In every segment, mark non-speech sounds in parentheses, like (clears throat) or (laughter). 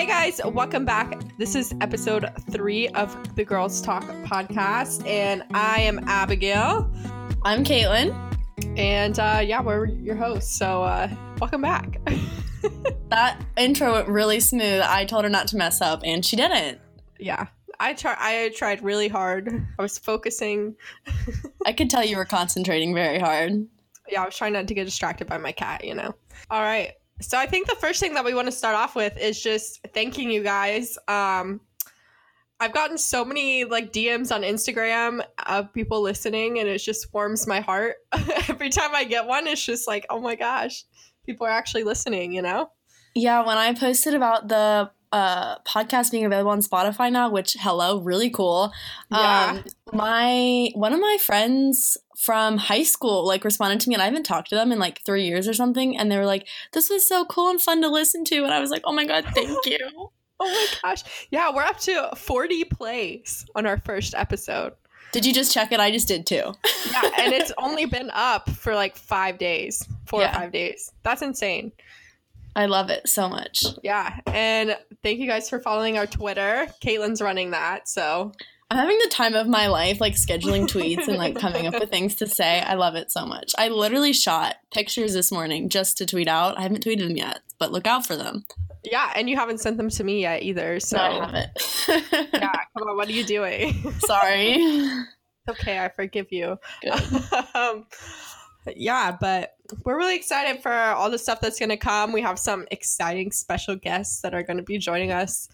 Hey guys, welcome back. This is episode three of the Girls Talk podcast, and I am Abigail. I'm Caitlin. And uh, yeah, we're your hosts. So uh, welcome back. (laughs) that intro went really smooth. I told her not to mess up, and she didn't. Yeah, I tried. I tried really hard. I was focusing. (laughs) I could tell you were concentrating very hard. Yeah, I was trying not to get distracted by my cat. You know. All right. So I think the first thing that we want to start off with is just thanking you guys. Um, I've gotten so many like DMs on Instagram of people listening, and it just warms my heart. (laughs) Every time I get one, it's just like, oh my gosh, people are actually listening, you know? Yeah, when I posted about the uh, podcast being available on Spotify now, which hello, really cool. Yeah. Um, my one of my friends from high school like responded to me and I haven't talked to them in like three years or something, and they were like, This was so cool and fun to listen to. And I was like, Oh my god, thank (laughs) you. oh my gosh. Yeah, we're up to 40 plays on our first episode. Did you just check it? I just did too. yeah, and it's (laughs) only been up for like five days, four yeah. or five days. That's insane. I love it so much. Yeah. And thank you guys for following our Twitter. Caitlin's running that. So I'm having the time of my life, like scheduling tweets and like coming up with things to say. I love it so much. I literally shot pictures this morning just to tweet out. I haven't tweeted them yet, but look out for them. Yeah, and you haven't sent them to me yet either. So no, I haven't. (laughs) yeah, come on. What are you doing? (laughs) Sorry. okay, I forgive you. (laughs) um, yeah, but we're really excited for all the stuff that's going to come. We have some exciting special guests that are going to be joining us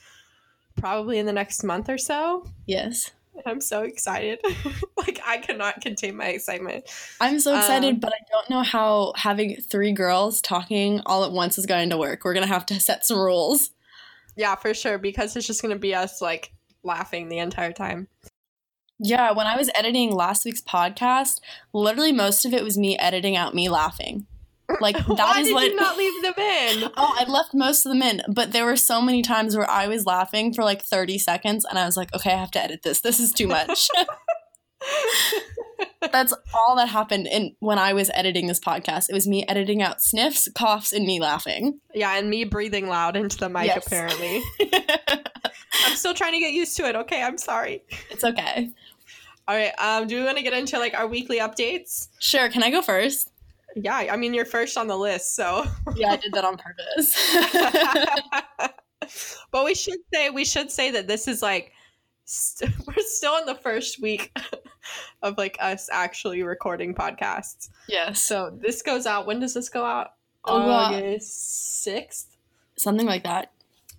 probably in the next month or so. Yes. I'm so excited. (laughs) like I cannot contain my excitement. I'm so excited, um, but I don't know how having three girls talking all at once is going to work. We're going to have to set some rules. Yeah, for sure because it's just going to be us like laughing the entire time. Yeah, when I was editing last week's podcast, literally most of it was me editing out me laughing. Like (laughs) that Why is did what, you not leave them in? (laughs) Oh, I left most of them in, but there were so many times where I was laughing for like 30 seconds and I was like, okay, I have to edit this. This is too much. (laughs) That's all that happened in when I was editing this podcast. It was me editing out sniffs, coughs, and me laughing. Yeah, and me breathing loud into the mic yes. apparently. I'm still trying to get used to it. Okay, I'm sorry. It's okay. All right. Um, do we want to get into like our weekly updates? Sure. Can I go first? Yeah, I mean you're first on the list, so (laughs) yeah, I did that on purpose. (laughs) but we should say we should say that this is like we st- (laughs) we're still in the first week of like us actually recording podcasts. Yeah. So this goes out. When does this go out? Oh, August sixth. Something like that.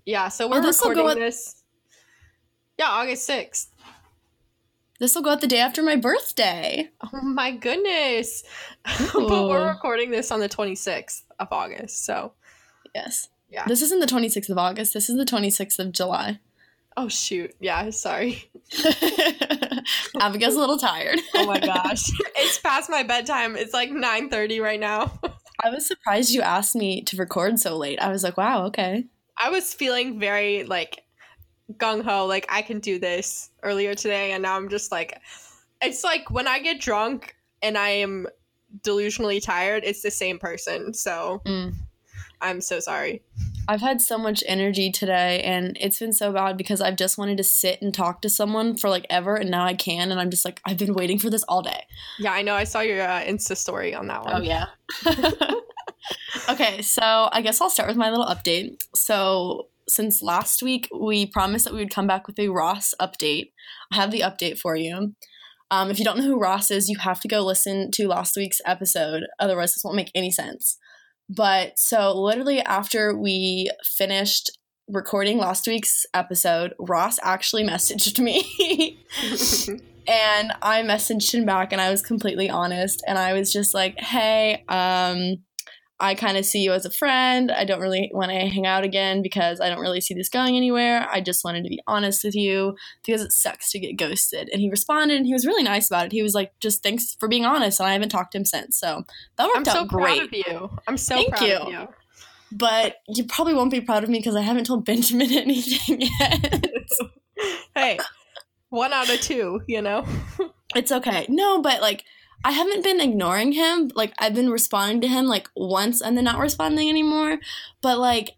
Yeah. So we're oh, recording this. Yeah, August sixth. This will go out the day after my birthday. Oh my goodness. (laughs) but we're recording this on the 26th of August. So, yes. Yeah. This isn't the 26th of August. This is the 26th of July. Oh shoot. Yeah, sorry. (laughs) Abigail's a little tired. oh my (laughs) gosh. It's past my bedtime. It's like 9:30 right now. I was surprised you asked me to record so late. I was like, "Wow, okay." I was feeling very like gung ho, like I can do this earlier today, and now I'm just like, it's like when I get drunk and I am delusionally tired, it's the same person. So mm. I'm so sorry. I've had so much energy today, and it's been so bad because I've just wanted to sit and talk to someone for like ever, and now I can, and I'm just like, I've been waiting for this all day. Yeah, I know. I saw your uh, Insta story on that one. Oh, yeah. (laughs) okay, so I guess I'll start with my little update. So since last week we promised that we would come back with a Ross update. I have the update for you. Um, if you don't know who Ross is, you have to go listen to last week's episode. Otherwise, this won't make any sense. But so, literally, after we finished recording last week's episode, Ross actually messaged me. (laughs) and I messaged him back, and I was completely honest. And I was just like, hey, um, I kind of see you as a friend. I don't really want to hang out again because I don't really see this going anywhere. I just wanted to be honest with you because it sucks to get ghosted. And he responded and he was really nice about it. He was like, just thanks for being honest. And I haven't talked to him since. So that worked out great. I'm so out great. Proud of you. I'm so Thank proud you. of you. But you probably won't be proud of me because I haven't told Benjamin (laughs) anything yet. (laughs) hey, one out of two, you know? it's okay. No, but like, I haven't been ignoring him. Like I've been responding to him like once and then not responding anymore. But like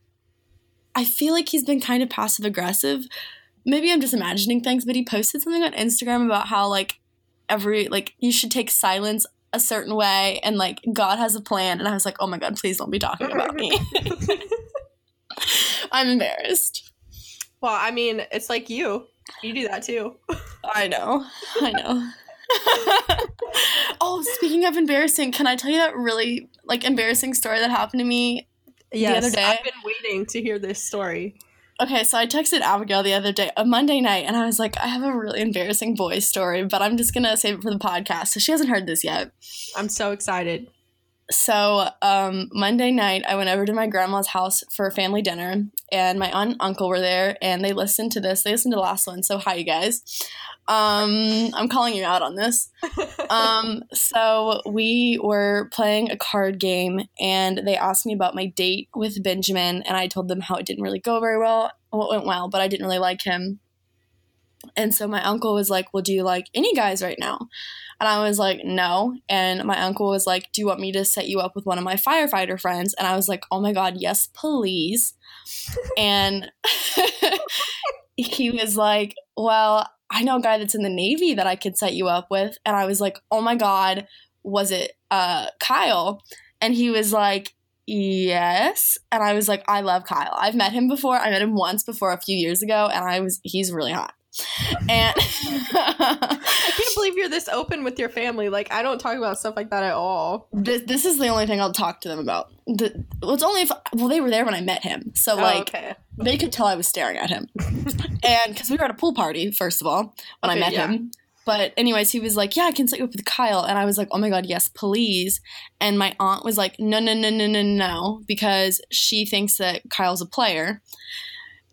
I feel like he's been kind of passive aggressive. Maybe I'm just imagining things, but he posted something on Instagram about how like every like you should take silence a certain way and like God has a plan and I was like, "Oh my god, please don't be talking about me." (laughs) I'm embarrassed. Well, I mean, it's like you. You do that too. I know. I know. (laughs) oh, speaking of embarrassing, can I tell you that really like embarrassing story that happened to me yes, the other day? I've been waiting to hear this story. Okay, so I texted Abigail the other day, a Monday night, and I was like, I have a really embarrassing boy story, but I'm just gonna save it for the podcast. So she hasn't heard this yet. I'm so excited. So um, Monday night, I went over to my grandma's house for a family dinner, and my aunt and uncle were there, and they listened to this. They listened to the last one. So hi, you guys. Um, I'm calling you out on this. (laughs) Um, so we were playing a card game, and they asked me about my date with Benjamin, and I told them how it didn't really go very well. Well, it went well, but I didn't really like him. And so my uncle was like, Well, do you like any guys right now? And I was like, No. And my uncle was like, Do you want me to set you up with one of my firefighter friends? And I was like, Oh my God, yes, please. (laughs) and (laughs) he was like, Well, I know a guy that's in the Navy that I could set you up with. And I was like, Oh my God, was it uh, Kyle? And he was like, Yes. And I was like, I love Kyle. I've met him before. I met him once before a few years ago, and I was, he's really hot. And I can't believe you're this open with your family. Like I don't talk about stuff like that at all. this, this is the only thing I'll talk to them about. The, well, it's only if, well, they were there when I met him. So, Oh, like, okay. They could tell I was staring at him. and because we were at a pool party, first of all, when Okay, I met yeah. him. But, anyways, he was like, Yeah, I can set you up with Kyle. And I was like, Oh my God, yes, please. And my aunt was like, No, no, no, no, no, no, because she thinks that Kyle's a player.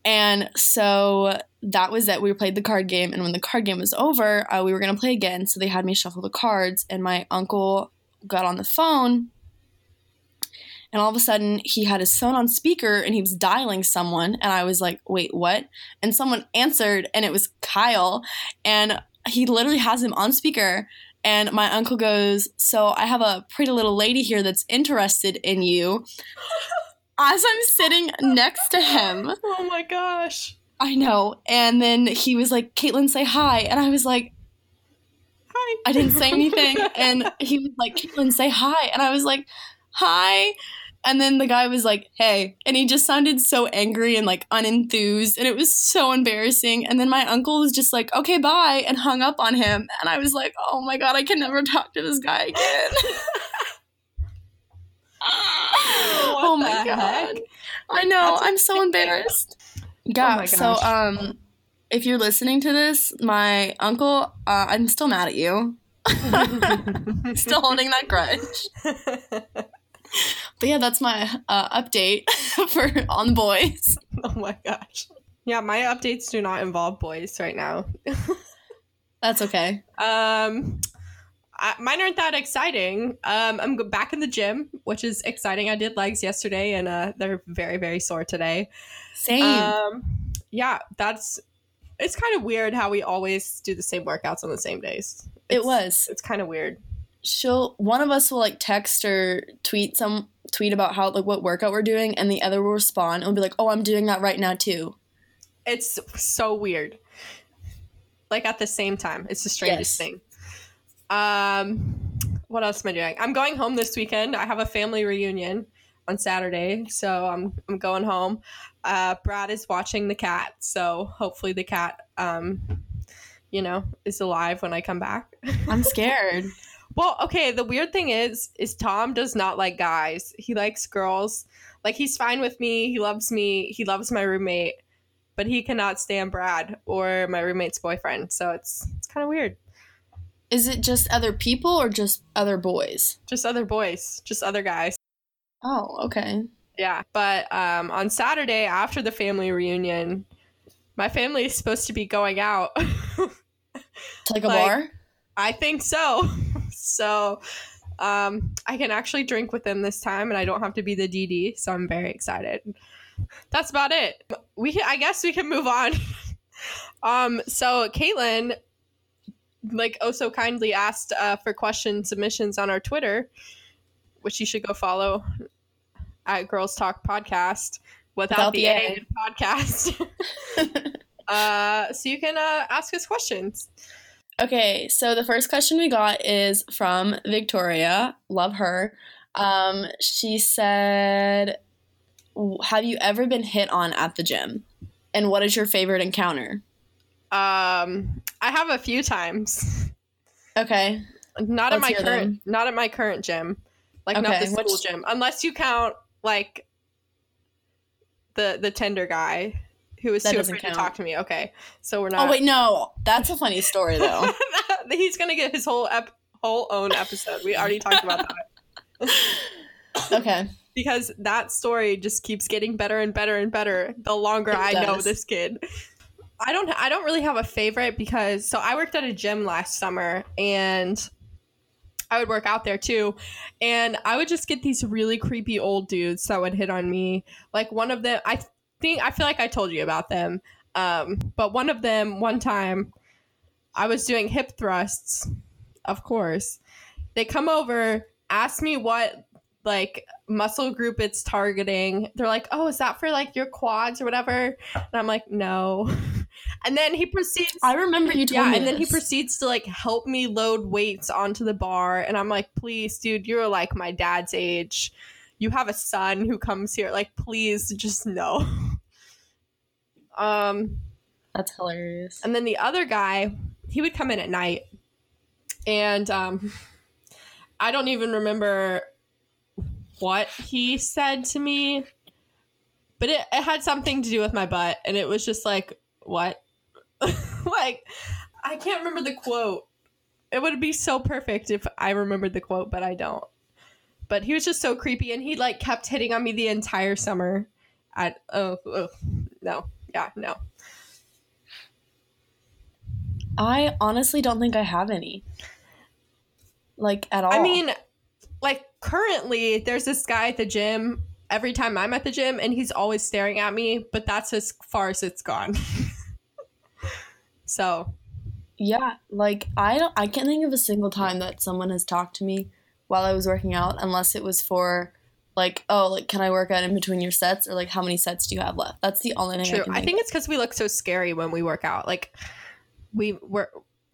And so that was it. We played the card game. And when the card game was over, uh, we were going to play again. So they had me shuffle the cards. And my uncle got on the phone and all of a sudden he had his phone on speaker and he was dialing someone and i was like wait what and someone answered and it was kyle and he literally has him on speaker and my uncle goes so i have a pretty little lady here that's interested in you (laughs) as i'm sitting next to him Oh my gosh. i know and then he was like caitlin say hi and i was like Hi. I didn't say anything. (laughs) And he was like, Caitlin, say hi. And I was like, hi. And then the guy was like, hey. And he just sounded so angry and like unenthused. And it was so embarrassing. And then my uncle was just like, okay, bye. And hung up on him. And I was like, oh my God, I can never talk to this guy again. (laughs) oh my God. heck? I know. That's I'm so embarrassed. Yeah. my so, um, if you're listening to this, my uncle, uh, I'm still mad at you. (laughs) (laughs) still holding that grudge. But yeah, that's my uh, update (laughs) for on the boys. (laughs) oh my gosh. Yeah, my updates do not involve boys right now. (laughs) That's okay. Um, I, mine aren't that exciting. Um, I'm back in the gym, which is exciting. I did legs yesterday, and uh, they're very, very sore today. Same. Um, yeah, that's. It's kind of weird how we always do the same workouts on the same days. it was. It's kind of weird. She'll one of us will like text or tweet some tweet about how like what workout we're doing, and the other will respond and will be like, "Oh, I'm doing that right now too." It's so weird. Like at the same time, it's the strangest Yes. thing. Um, what else am I doing? I'm going home this weekend. I have a family reunion on Saturday, so I'm I'm going home. Uh, Brad is watching the cat, so hopefully the cat, um, you know, is alive when I come back. I'm scared. (laughs) Well, okay, the weird thing is is Tom does not like guys. He likes girls. Like he's fine with me. He loves me. He loves my roommate, but he cannot stand Brad or my roommate's boyfriend. So it's it's kind of weird. Is it just other people or just other boys? Just other boys, just other guys. Oh, okay. Yeah. But um on Saturday after the family reunion, my family is supposed to be going out. (laughs) To like a Like- bar? I think so. (laughs) so um, I can actually drink with them this time, and I don't have to be the DD. So I'm very excited. That's about it. We can, I guess we can move on. (laughs) um, so Caitlin, like oh so kindly asked uh, for question submissions on our Twitter, which you should go follow at Girls Talk Podcast. without, Without the, the A, A. podcast. (laughs) (laughs) uh, so you can uh, ask us questions. Okay, so the first question we got is from Victoria. Love her. Um, she said, "Have you ever been hit on at the gym? And what is your favorite encounter?" Um, I have a few times. Okay. Not at Let's my current, them. not at my current gym, like not the school which- gym, unless you count like the the tender guy who was That too doesn't to talk to me. Okay, so we're oh, not. Oh wait, no, that's a funny story though. (laughs) He's gonna get his whole ep- whole own episode. We already talked about that (laughs) okay. because that story just keeps getting better and better and better the longer It I know this kid. I don't I don't really have a favorite because so I worked at a gym last summer and I would work out there too and I would just get these really creepy old dudes that would hit on me. Like one of them I think I feel like I told you about them. Um but one of them one time I was doing hip thrusts, of course. They come over, ask me what like muscle group it's targeting. They're like, "Oh, is that for like your quads or whatever?" And I'm like, "No." (laughs) And then he proceeds I remember you yeah, and then he proceeds to like help me load weights onto the bar and I'm like, "Please, dude, you're like my dad's age. You have a son who comes here. Like, please just no." (laughs) Um That's hilarious. and then the other guy, he would come in at night. And um I don't even remember what he said to me. But it, it had something to do with my butt. And it was just like, what? (laughs) like, I can't remember the quote. It would be so perfect if I remembered the quote, but I don't. But he was just so creepy and he like kept hitting on me the entire summer. At oh, oh no. Yeah, no. I honestly don't think I have any. Like at all. I mean, like currently, there's this guy at the gym every time I'm at the gym, and he's always staring at me. But that's as far as it's gone. (laughs) so Yeah, like I don't I can't think of a single time that someone has talked to me while I was working out unless it was for like, oh, like can I work out in between your sets or like how many sets do you have left? That's the only thing I true. can I think it's because we look so scary when we work out. Like we were.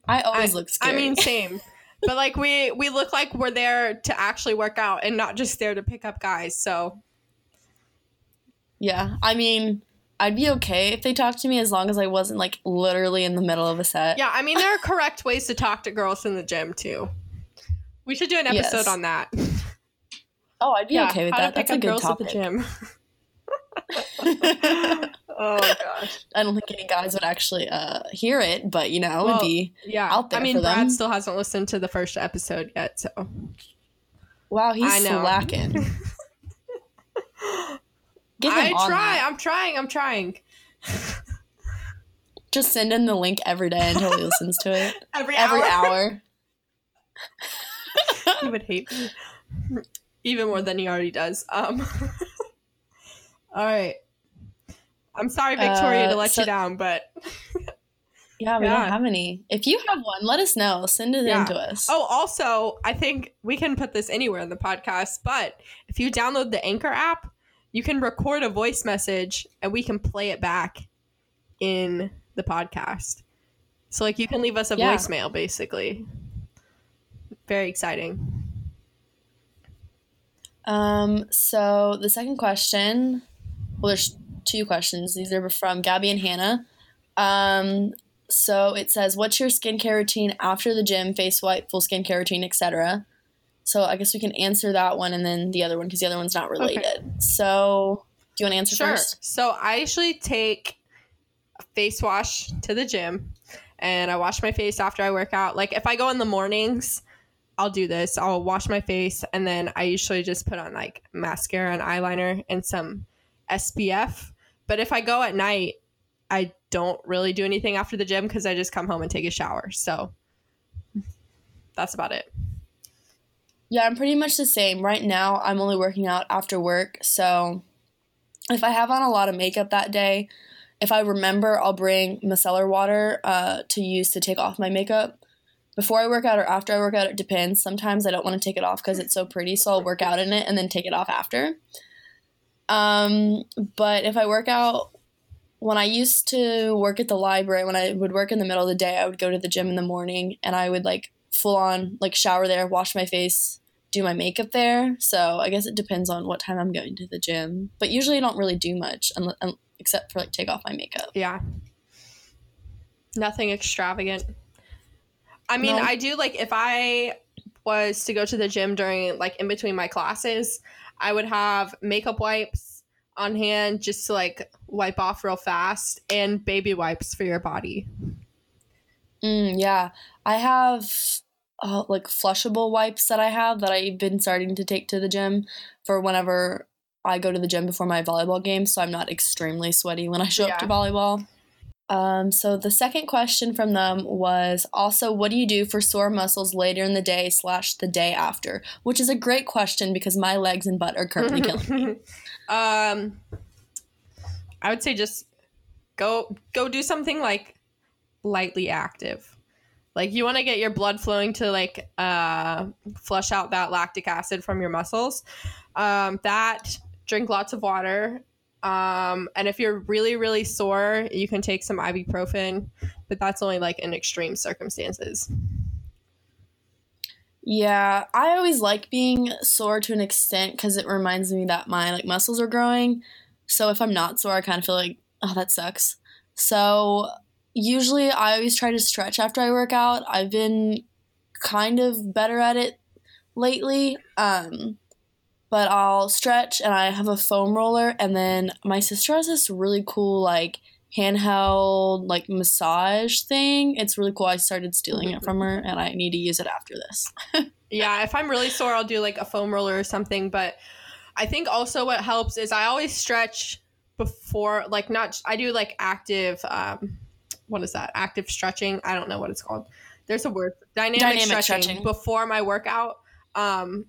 I always I, look scary. I mean, same. (laughs) but like we we look like we're there to actually work out and not just there to pick up guys. So yeah. I mean, I'd be okay if they talked to me as long as I wasn't like literally in the middle of a set. yeah, I mean there are (laughs) correct ways to talk to girls in the gym too. We should do an episode Yes. on that. Oh, I'd be okay with that. That's a good topic. at the gym. (laughs) (laughs) oh gosh. I don't think any guys would actually uh, hear it, but you know, it'd be Yeah. out there I mean. Brad still hasn't listened to the first episode yet, so wow, he's I know. slacking. (laughs) I try. that. I'm trying. I'm trying. Just send him the link every day until he listens to it. Every, Every hour. hour. he would hate me even more than he already does. Um. (laughs) all right. I'm sorry, Victoria, to Uh, let so- you down, but (laughs) Yeah, we Yeah. don't have any. If you have one, let us know. Send it Yeah. in to us. oh, also, I think we can put this anywhere in the podcast. But if you download the Anchor app, you can record a voice message and we can play it back in the podcast. So, like, you can leave us a Yeah. voicemail, basically. Very exciting. Um, so the second question, well, there's two questions. These are from Gabby and Hannah. Um, so it says, "What's your skincare routine after the gym? Face wipe, full skincare routine, etc." So I guess we can answer that one and then the other one because the other one's not related. So do you want to answer Sure. first? So I usually take a face wash to the gym and I wash my face after I work out. Like if I go in the mornings, I'll do this. I'll wash my face and then I usually just put on like mascara and eyeliner and some SPF. But if I go at night, I don't really do anything after the gym because I just come home and take a shower. So that's about it. Yeah, I'm pretty much the same. Right now, I'm only working out after work. So if I have on a lot of makeup that day, if I remember, I'll bring micellar water uh, to use to take off my makeup. Before I work out or after I work out, it depends. Sometimes I don't want to take it off because it's so pretty, so I'll work out in it and then take it off after. Um, but if I work out, when I used to work at the library, when I would work in the middle of the day, I would go to the gym in the morning and I would like full on like shower there, wash my face, do my makeup there. So I guess it depends on what time I'm going to the gym. But usually I don't really do much unless, except for like take off my makeup. Yeah. Nothing extravagant. I mean, No. I do like if I was to go to the gym during like in between my classes, I would have makeup wipes on hand just to like wipe off real fast and baby wipes for your body. Mm, yeah, I have uh, like flushable wipes that I have that I've been starting to take to the gym for whenever I go to the gym before my volleyball game, so I'm not extremely sweaty when I show up to volleyball. Um, so the second question from them was also, what do you do for sore muscles later in the day slash the day after? Which is a great question because my legs and butt are currently (laughs) killing. me. um I would say just go go do something like lightly active. Like you want to get your blood flowing to like uh flush out that lactic acid from your muscles. Um that drink lots of water. Um and if you're really really sore, you can take some ibuprofen, but that's only like in extreme circumstances. Yeah, I always like being sore to an extent because it reminds me that my like muscles are growing. So if I'm not sore, I kind of feel like, oh, that sucks. So usually I always try to stretch after I work out. I've been kind of better at it lately. Um, but I'll stretch and I have a foam roller and then my sister has this really cool like handheld like massage thing. It's really cool. I started stealing it from her and I need to use it after this. (laughs) Yeah, if I'm really sore, I'll do like a foam roller or something. But I think also what helps is I always stretch before, like, not, I do like active, um, what is that? Active stretching. I don't know what it's called. There's a word, dynamic, Dynamic stretching, stretching. before my workout. Um,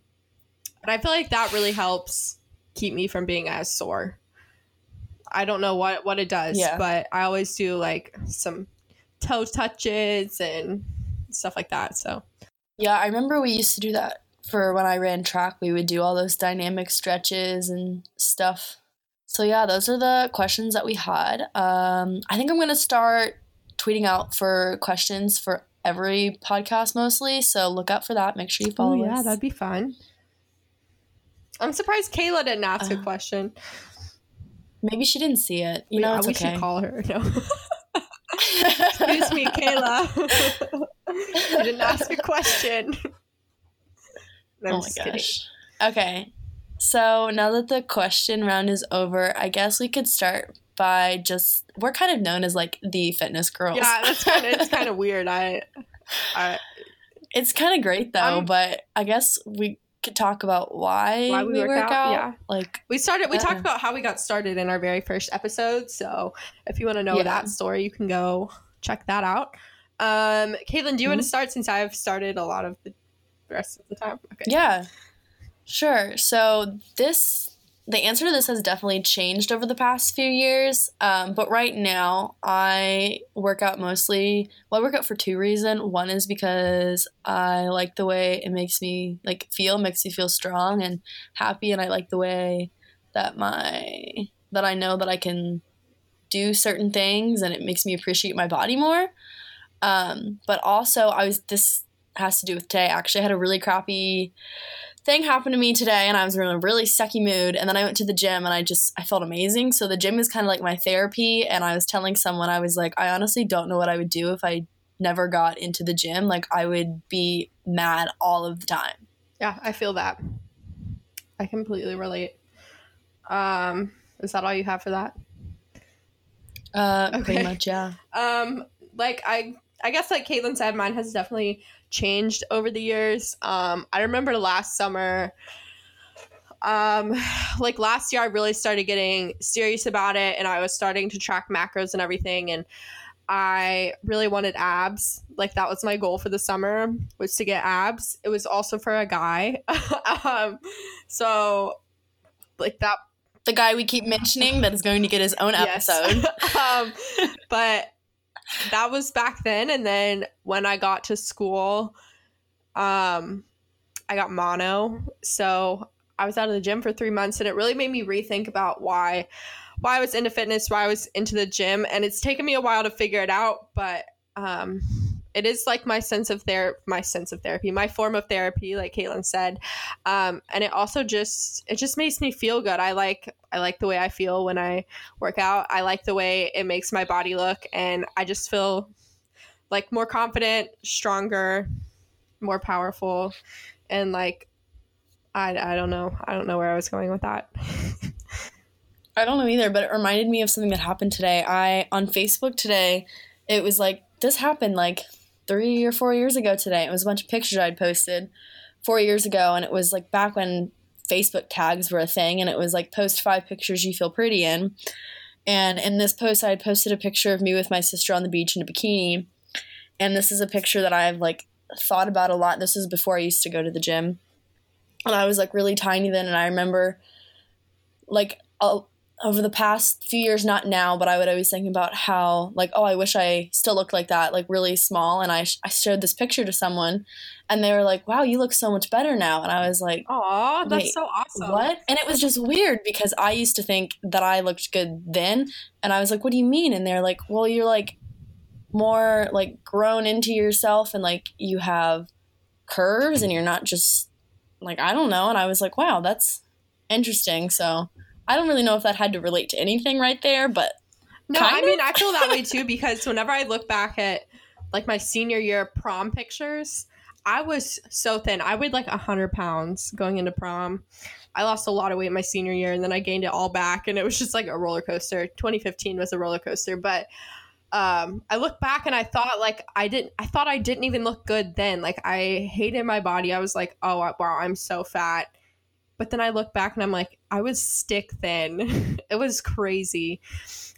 and I feel like that really helps keep me from being as sore. I don't know what, what it does, Yeah. but I always do like some toe touches and stuff like that. So, Yeah, I remember we used to do that for when I ran track. We would do all those dynamic stretches and stuff. So yeah, those are the questions that we had. Um, I think I'm gonna start tweeting out for questions for every podcast mostly. So look out for that. Make sure you follow oh, yeah, us. that'd be fun. I'm surprised Kayla didn't ask a Uh, question. Maybe she didn't see it. You We- know, it's we okay. should call her. No. Excuse me, (laughs) Kayla. you didn't ask a question. I'm oh my just kidding. gosh. Okay. So now that the question round is over, I guess we could start by just we're kind of known as like the fitness girls. Yeah, that's kind of it's kind of (laughs) weird. I, I It's kind of great though, but I guess we could talk about why, why we, work, out. Yeah, Like, we started. We Uh-uh. talked about how we got started in our very first episode. So if you want to know Yeah. that story, you can go check that out. Um, Caitlin, do you want Mm-hmm. to start since I've started a lot of the rest of the time? Okay. yeah, sure. So this, the answer to this has definitely changed over the past few years. Um, but right now, I work out mostly. Well, I work out for two reasons. One is because I like the way it makes me like feel, makes me feel strong and happy, and I like the way that my that I know that I can do certain things, and it makes me appreciate my body more. Um, but also, I was this has to do with today. Actually, I had a really crappy thing happened to me today, and I was in a really sucky mood. And then I went to the gym, and I just I felt amazing. So the gym is kind of like my therapy. And I was telling someone, I was like, I honestly don't know what I would do if I never got into the gym. Like I would be mad all of the time. Yeah, I feel that. I completely relate. Um, is that all you have for that? Uh, Okay. pretty much, yeah. Um, like I, I guess like Caitlin said, mine has definitely changed over the years. Um, I remember last summer. Um, (sighs) like last year, I really started getting serious about it, and I was starting to track macros and everything, and I really wanted abs. Like that was my goal for the summer was to get abs. It was also for a guy. (laughs) um, so like that The guy we keep mentioning that is going to get his own Yes. episode. (laughs) um, but that was back then, and then when I got to school, um, I got mono, so I was out of the gym for three months, and it really made me rethink about why why I was into fitness, why I was into the gym, and it's taken me a while to figure it out, but um, it is like my sense of therapy, my sense of therapy, my form of therapy, like Caitlin said, um, and it also just it just makes me feel good. I like I like the way I feel when I work out. I like the way it makes my body look, and I just feel like more confident, stronger, more powerful, and like I I don't know I don't know where I was going with that. (laughs) I don't know either, but it reminded me of something that happened today. I on Facebook today, it was like this happened like three or four years ago today. It was a bunch of pictures I'd posted four years ago, and it was like back when Facebook tags were a thing, and it was like post five pictures you feel pretty in. And in this post, I had posted a picture of me with my sister on the beach in a bikini, and this is a picture that I've like thought about a lot. This is before I used to go to the gym, and I was like really tiny then, and I remember like over the past few years, not now, but I would always think about how, like, oh, I wish I still looked like that, like really small. And I, sh- I showed this picture to someone and they were like, wow, you look so much better now. And I was like, oh, that's so awesome. What? And it was just weird because I used to think that I looked good then. And I was like, what do you mean? And they're like, well, you're like more like grown into yourself and like you have curves and you're not just like, I don't know. And I was like, wow, that's interesting. So I don't really know if that had to relate to anything right there, but no, I mean I feel that way too (laughs) because whenever I look back at like my senior year prom pictures, I was so thin. I weighed like hundred pounds going into prom. I lost a lot of weight my senior year, and then I gained it all back, and it was just like a roller coaster. 2015 was a roller coaster, but um, I look back and I thought like I didn't. I thought I didn't even look good then. Like I hated my body. I was like, oh wow, I'm so fat but then I look back and I'm like, I was stick thin. (laughs) it was crazy.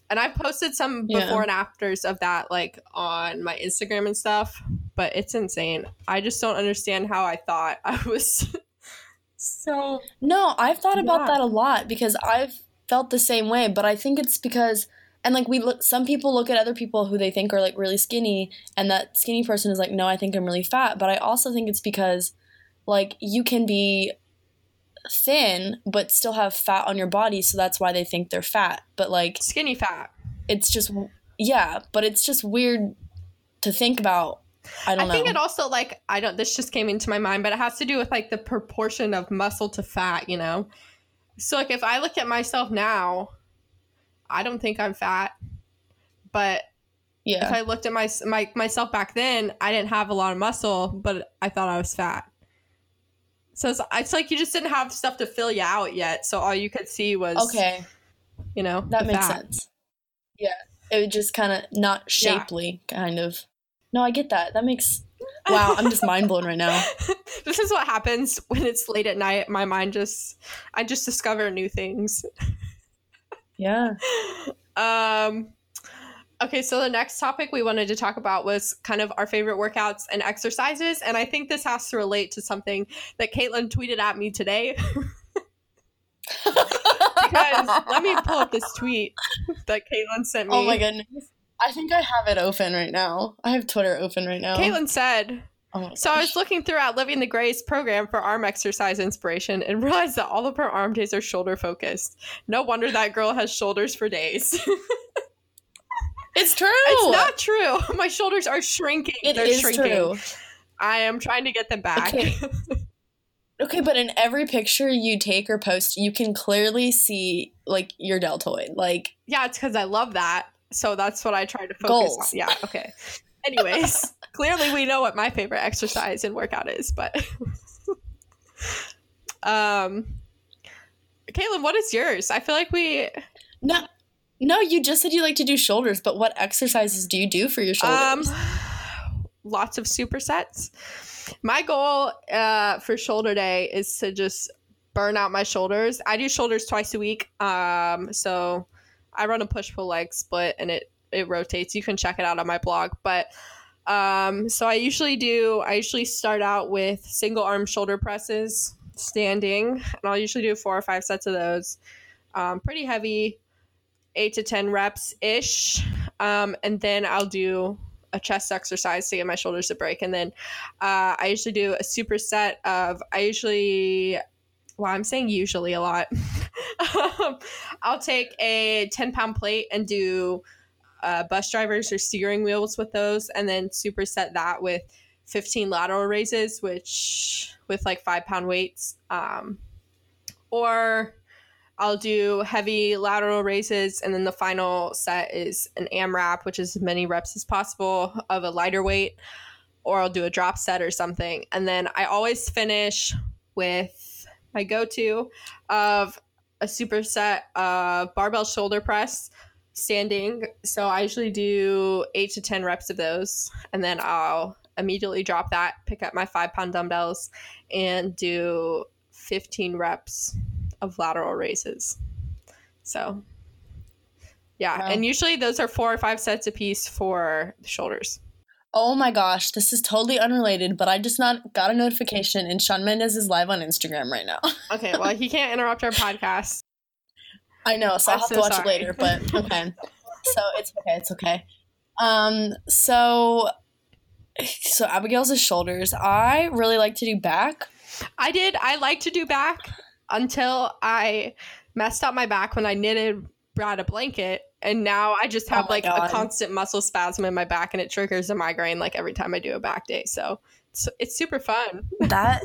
And I posted some before yeah. and afters of that like on my Instagram and stuff, but it's insane. I just don't understand how I thought (laughs) I was so No, I've thought yeah. about that a lot because I've felt the same way, but I think it's because and like we look some people look at other people who they think are like really skinny and that skinny person is like no i think i'm really fat but i also think it's because like you can be thin but still have fat on your body so that's why they think they're fat. But like skinny fat. it's just yeah but it's just weird to think about. I don't I know. i think it also like i don't this just came into my mind but it has to do with like the proportion of muscle to fat you know? So like if i look at myself now i don't think i'm fat but yeah. If i looked at my, my myself back then i didn't have a lot of muscle but i thought i was fat so it's, it's, like you just didn't have stuff to fill you out yet. So all you could see was okay. You know that makes sense. Yeah, it was just kind of not shapely, yeah. kind of. No, I get that. That makes. (laughs) Wow, I'm just mind blown right now. (laughs) this is what happens when it's late at night. My mind just, I just discover new things. Yeah. (laughs) Um. Okay, so the next topic we wanted to talk about was kind of our favorite workouts and exercises. And I think this has to relate to something that Caitlin tweeted at me today. (laughs) because let me pull up this tweet that Caitlin sent oh me. Oh my goodness. I think I have it open right now. I have Twitter open right now. Caitlin said, Oh so I was looking throughout Living the Grace program for arm exercise inspiration and realized that all of her arm days are shoulder focused. No wonder that girl has shoulders for days. (laughs) It's true. It's not true. (laughs) My shoulders are shrinking. It They're is shrinking. true. I am trying to get them back. Okay. (laughs) okay, but in every picture you take or post, you can clearly see like your deltoid. Like Yeah, it's because I love that. So that's what I try to focus goals. on. Yeah, okay. Anyways, (laughs) clearly we know what my favorite exercise and workout is, but um Caitlin, what is yours? I feel like we No no, you just said you like to do shoulders, but what exercises do you do for your shoulders? Um, (sighs) lots of supersets. My goal uh, for shoulder day is to just burn out my shoulders. I do shoulders twice a week. Um, so I run a push pull leg split and it it rotates. You can check it out on my blog. But um, so I usually do. I usually start out with single arm shoulder presses, standing, and I'll usually do four or five sets of those. Um, pretty heavy eight to 10 reps ish. Um, and then I'll do a chest exercise to get my shoulders to break. And then uh, I usually do a superset of, I usually well, I'm saying usually a lot. um, (laughs) I'll take a 10 pound plate and do uh, bus drivers or steering wheels with those, and then superset that with 15 lateral raises, which with like five pound weights. Um, or I'll do heavy lateral raises, and then the final set is an AMRAP, which is as many reps as possible of a lighter weight, or I'll do a drop set or something. And then I always finish with my go to of a superset of barbell shoulder press standing. So I usually do eight to 10 reps of those, and then I'll immediately drop that, pick up my five pound dumbbells, and do 15 reps of lateral raises. So, yeah. Wow. And usually those are four or five sets a piece for the shoulders. Oh my gosh, this is totally unrelated, but I just not got a notification and Shawn Mendes is live on Instagram right now. (laughs) Okay. Well, he can't interrupt our podcast. I know, so I'll I'm have so to watch sorry. it later, but (laughs) okay. so it's okay, it's okay. Um, so so Abigail's is shoulders. I really like to do back. I did. I like to do back until I messed up my back when I knitted Brad a blanket. And now I just have Oh like a constant muscle spasm in my back and it triggers a migraine like every time I do a back day. So it's, it's super fun. (laughs) That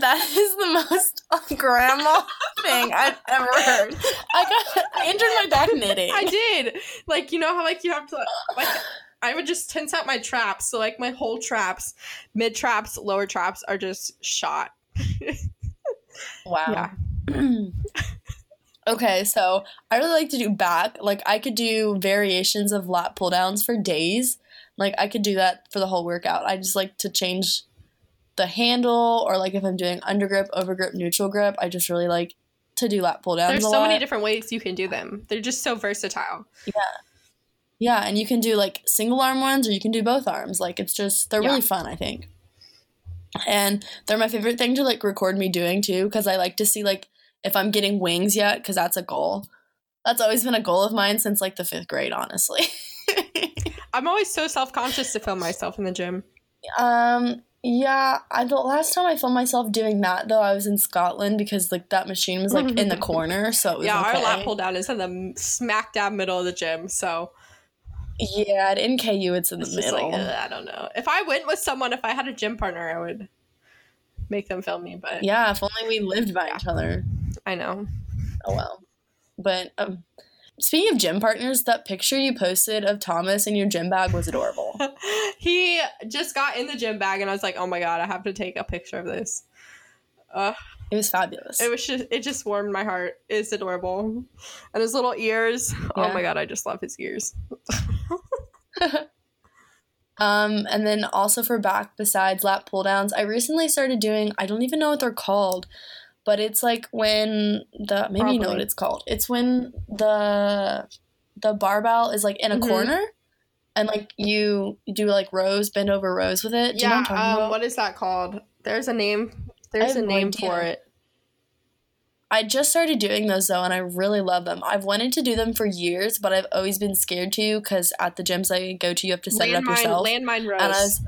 that is the most (laughs) grandma thing I've ever heard. (laughs) I got I injured my back knitting. I did. Like, you know how like you have to like I would just tense out my traps. So like my whole traps, mid traps, lower traps are just shot. Wow. Yeah. (clears throat) okay, so I really like to do back. Like I could do variations of lat pull downs for days. Like I could do that for the whole workout. I just like to change the handle or like if I'm doing undergrip, overgrip, neutral grip, I just really like to do lat pull downs. There's so many different ways you can do them. They're just so versatile. Yeah. Yeah, and you can do like single arm ones or you can do both arms. Like it's just they're Yeah. really fun, I think. And they're my favorite thing to like record me doing too because I like to see like if I'm getting wings yet cuz that's a goal. That's always been a goal of mine since like the 5th grade, honestly. (laughs) I'm always so self conscious to film myself in the gym. um yeah, I the last time I filmed myself doing that though, I was in Scotland because like that machine was like in the (laughs) corner, so it was Yeah, okay. our lat pull down is in the smack dab middle of the gym. So Yeah, at NKU it's in the it's middle. like, I don't know. If I went with someone, if I had a gym partner, I would make them film me. But yeah, if only we lived by each other. I know. Oh well. But um, speaking of gym partners, that picture you posted of Thomas in your gym bag was adorable. (laughs) he just got in the gym bag, and I was like, oh my God, I have to take a picture of this. Uh, It was fabulous. it was just, it just warmed my heart. It's adorable. And his little ears. Oh my God, I just love his ears. (laughs) (laughs) um, and then also for back, besides lat pull downs, I recently started doing. I don't even know what they're called, but it's like when the maybe you know what it's called. It's when the the barbell is like in a Mhm. corner, and like you do like rows, bend over rows with it. Do you know yeah, what um, what is that called? There's a name. There's a no name idea. for it. I just started doing those though, and I really love them. I've wanted to do them for years, but I've always been scared to because at the gyms I go to, you have to set it up yourself. landmine rows. and I was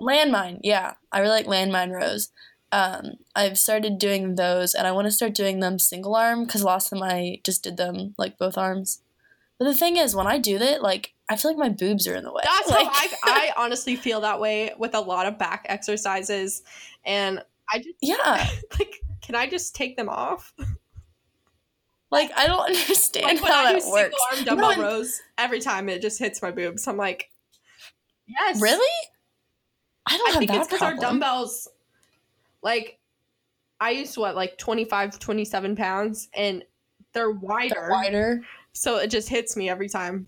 landmine, yeah, I really like landmine rows. Um, I've started doing those, and I want to start doing them single arm because last time I just did them like both arms. But the thing is, when I do that, like I feel like my boobs are in the way. That's (laughs) like, how I, I honestly feel that way with a lot of back exercises, and I just yeah, (laughs) like, can I just take them off? like I don't (laughs) understand Like how that works. arm dumbbell and- rows, every time it just hits my boobs. I'm like, yes, Really? I don't I have think that it's because our dumbbells, like, I used what like 25, 27 pounds, and they're wider, They're wider. so it just hits me every time.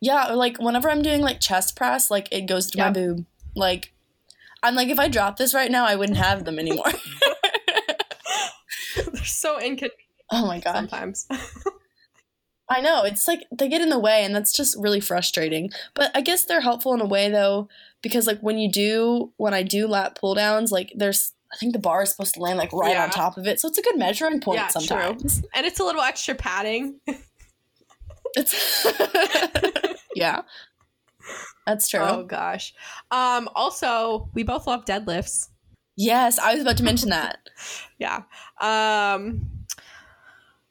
Yeah, like whenever I'm doing like chest press, like it goes to my boob. Like I'm like if I drop this right now, I wouldn't have them anymore. (laughs) they're so inconvenient oh my god. sometimes. I know. It's like they get in the way and that's just really frustrating. But I guess they're helpful in a way though because like when you do when I do lat pull downs, like there's I think the bar is supposed to land like right Yeah. on top of it. So it's a good measuring point Yeah, true. sometimes. and it's a little extra padding. It's (laughs) Yeah. That's true. Oh gosh. Um also, we both love deadlifts. Yes, I was about to mention that. (laughs) yeah. Um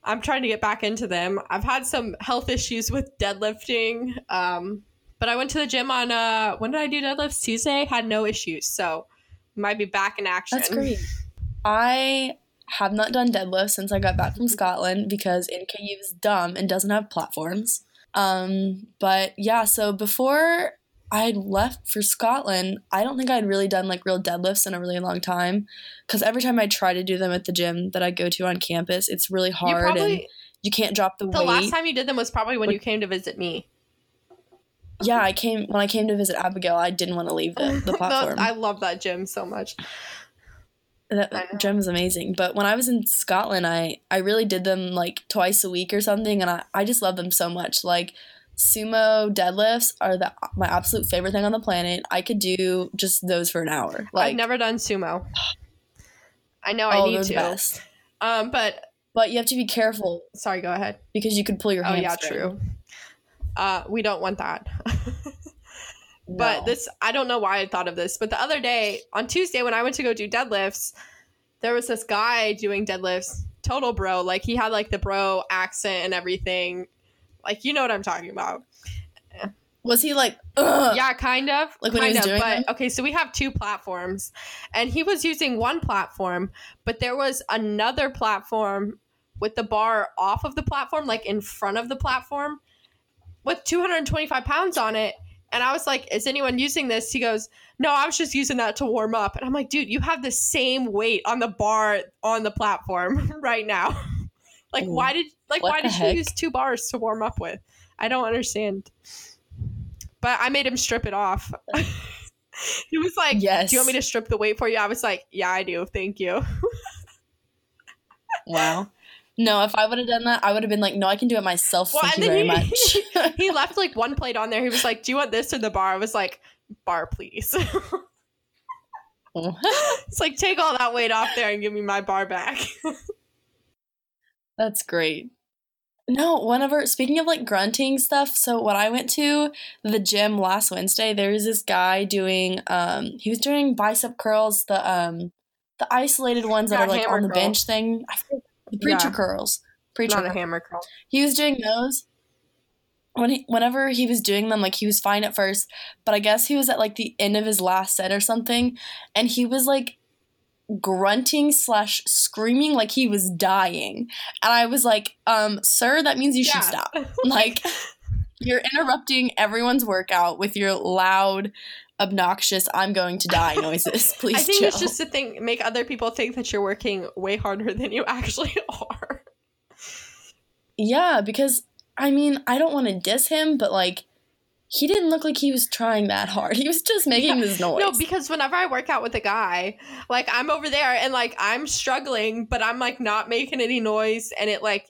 I'm trying to get back into them. I've had some health issues with deadlifting. Um but I went to the gym on uh when did I do deadlifts? Tuesday, had no issues. So might be back in action. That's great. I have not done deadlifts since I got back from Scotland because NKU is dumb and doesn't have platforms. Um, but yeah, so before I had left for Scotland, I don't think I'd really done like real deadlifts in a really long time. Because every time I try to do them at the gym that I go to on campus, it's really You hard probably and you can't drop the, the weight. The last time you did them was probably when you came to visit me. yeah, I came when I came to visit Abigail. I didn't want to leave the, the (laughs) platform. I love that gym so much. That gym is amazing. But when I was in Scotland, I I really did them like twice a week or something, and I I just love them so much. Like sumo deadlifts are the my absolute favorite thing on the planet. I could do just those for an hour. Like I've never done sumo. I know I need to. best. Um, but But you have to be careful sorry, go ahead. because you could pull your Oh yeah, true. Uh, we don't want that. (laughs) But No. this, I don't know why I thought of this, but the other day on Tuesday when I went to go do deadlifts, there was this guy doing deadlifts, total bro. Like he had like the bro accent and everything. Like you know what I'm talking about. was he like Ugh. yeah, kind of. Like when he was of, doing but them? okay, so we have two platforms, and he was using one platform, but there was another platform with the bar off of the platform, like in front of the platform, with 225 pounds on it. And I was like, "Is anyone using this?" He goes, "No, I was just using that to warm up." And I'm like, "Dude, you have the same weight on the bar on the platform (laughs) right now. Like, Ooh. why did like why did heck? you use two bars to warm up with? I don't understand." But I made him strip it off. (laughs) he was like, Yes. "Do you want me to strip the weight for you?" I was like, "Yeah, I do. Thank you." (laughs) wow. No, if I would have done that, I would have been like, no, I can do it myself. Well, Thank you very then much. (laughs) he left like one plate on there. He was like, "Do you want this or the bar?" I was like, "Bar, please." it's like take all that weight off there and give me my bar back. That's great. No, one whenever speaking of like grunting stuff, so when I went to the gym last Wednesday, there was this guy doing um he was doing bicep curls, the um the isolated ones that are like on the curl. bench thing. I forget the preacher Yeah. curls. Preacher Not a hammer curl. He was doing those. When he, whenever he was doing them, like he was fine at first, but I guess he was at like the end of his last set or something, and he was like grunting slash screaming like he was dying, and I was like, um, sir, that means you should stop. (laughs) Like you're interrupting everyone's workout with your loud, obnoxious "I'm going to die" (laughs) noises. Please I think chill. it's just to think make other people think that you're working way harder than you actually (laughs) are. Yeah, because I mean, I don't want to diss him, but like, he didn't look like he was trying that hard. (laughs) He was just making this noise. No, because whenever I work out with a guy, like I'm over there and like I'm struggling, but I'm like not making any noise and it like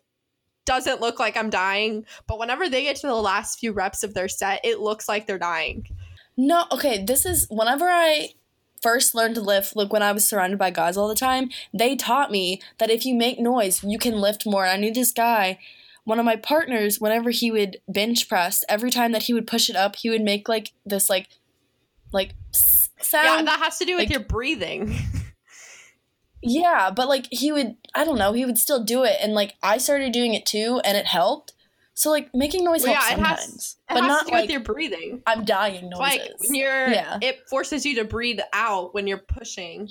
doesn't look like I'm dying. But whenever they get to the last few reps of their set, it looks like they're dying. no, okay, this is whenever I first learned to lift, like when I was surrounded by guys all the time, they taught me that if you make noise, you can lift more. And I knew this guy, one of my partners, whenever he would bench press, every time that he would push it up, he would make like this like like sound. yeah, that has to do with like- your breathing. (laughs) Yeah, but like he would, I don't know, he would still do it, and like I started doing it too, and it helped. So like making noise Well, helps yeah, it has- sometimes, It but has not to do like with your breathing. I'm dying noises. Like when you're Yeah. it forces you to breathe out when you're pushing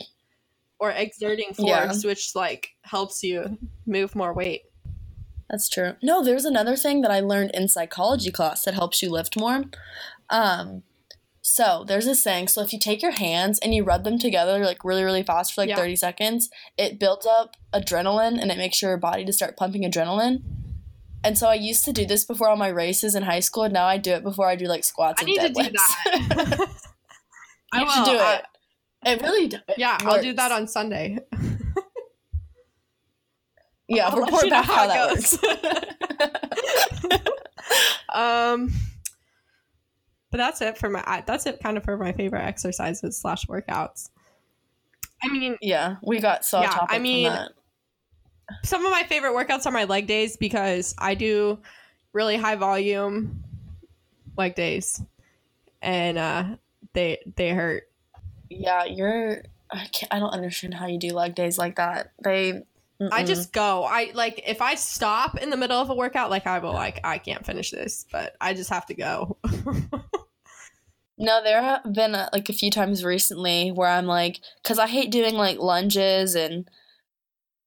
or exerting force, Yeah. which like helps you move more weight. That's true. No, there's another thing that I learned in psychology class that helps you lift more. Um, so there's a saying. So if you take your hands and you rub them together like really, really fast for like Yeah. 30 seconds, it builds up adrenaline and it makes your body to start pumping adrenaline. And so I used to do this before all my races in high school. And now I do it before I do like squats I and need to do deadlifts. that. (laughs) I you should do I- it. it really does. yeah, I'll do that on Sunday. Yeah, I'll report back how, that it works. (laughs) (laughs) um but that's it for my that's it kind of for my favorite exercises slash workouts i mean yeah, we got so Yeah, I mean, that. some of my favorite workouts are my leg days because i do really high volume leg days and uh they they hurt Yeah, you're I can't. I don't understand how you do leg days like that. They. I mm-mm. just go. I like if I stop in the middle of a workout, like I will like I can't finish this, but I just have to go. (laughs) No, there have been uh, like a few times recently where I'm like, because I hate doing like lunges and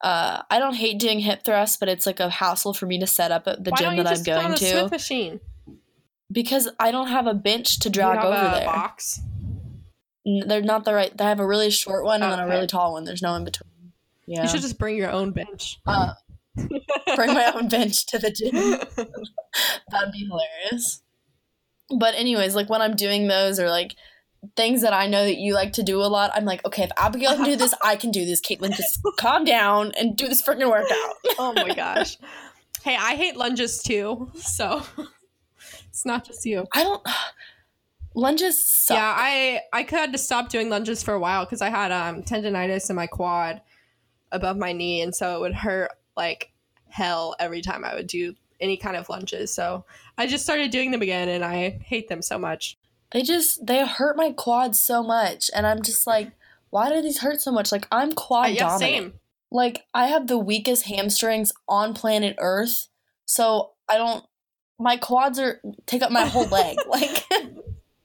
uh, I don't hate doing hip thrusts, but it's like a hassle for me to set up at the Why gym that I'm just put on going to Smith machine? because I don't have a bench to drag over there. box. N- They're not the right. They have a really short one and then a really tall one. There's no in between. Yeah, You should just bring your own bench. (laughs) uh, bring my own bench to the gym. (laughs) That'd be hilarious. But anyways, like when I'm doing those or like things that I know that you like to do a lot, I'm like, okay, if Abigail can do this, I can do this. Caitlin, just (laughs) calm down and do this freaking workout. oh my gosh. Hey, I hate lunges too, so it's not just you. I don't. (sighs) Lunges suck. Yeah, I I could had to stop doing lunges for a while because I had um tendonitis in my quad above my knee, and so it would hurt like hell every time I would do any kind of lunges. So I just started doing them again, and I hate them so much. They just they hurt my quads so much, and I'm just like, why do these hurt so much? Like I'm quad Uh, yeah, dominant. same. Like I have the weakest hamstrings on planet Earth, so I don't. My quads are take up my whole leg. (laughs) Like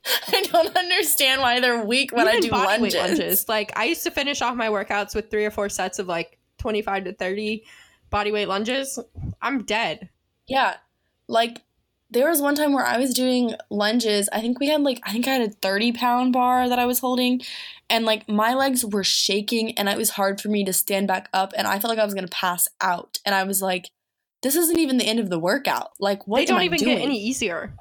(laughs) I don't understand why they're weak when I do body weight lunges. Like I used to finish off my workouts with three or four sets of like twenty five to thirty body weight lunges. I'm dead. Yeah, like there was one time where I was doing lunges. I think we had like I think I had a thirty pound bar that I was holding, and like my legs were shaking, and it was hard for me to stand back up, and I felt like I was gonna pass out, and I was like, "This isn't even the end of the workout. Like, what they don't even doing?" get any easier.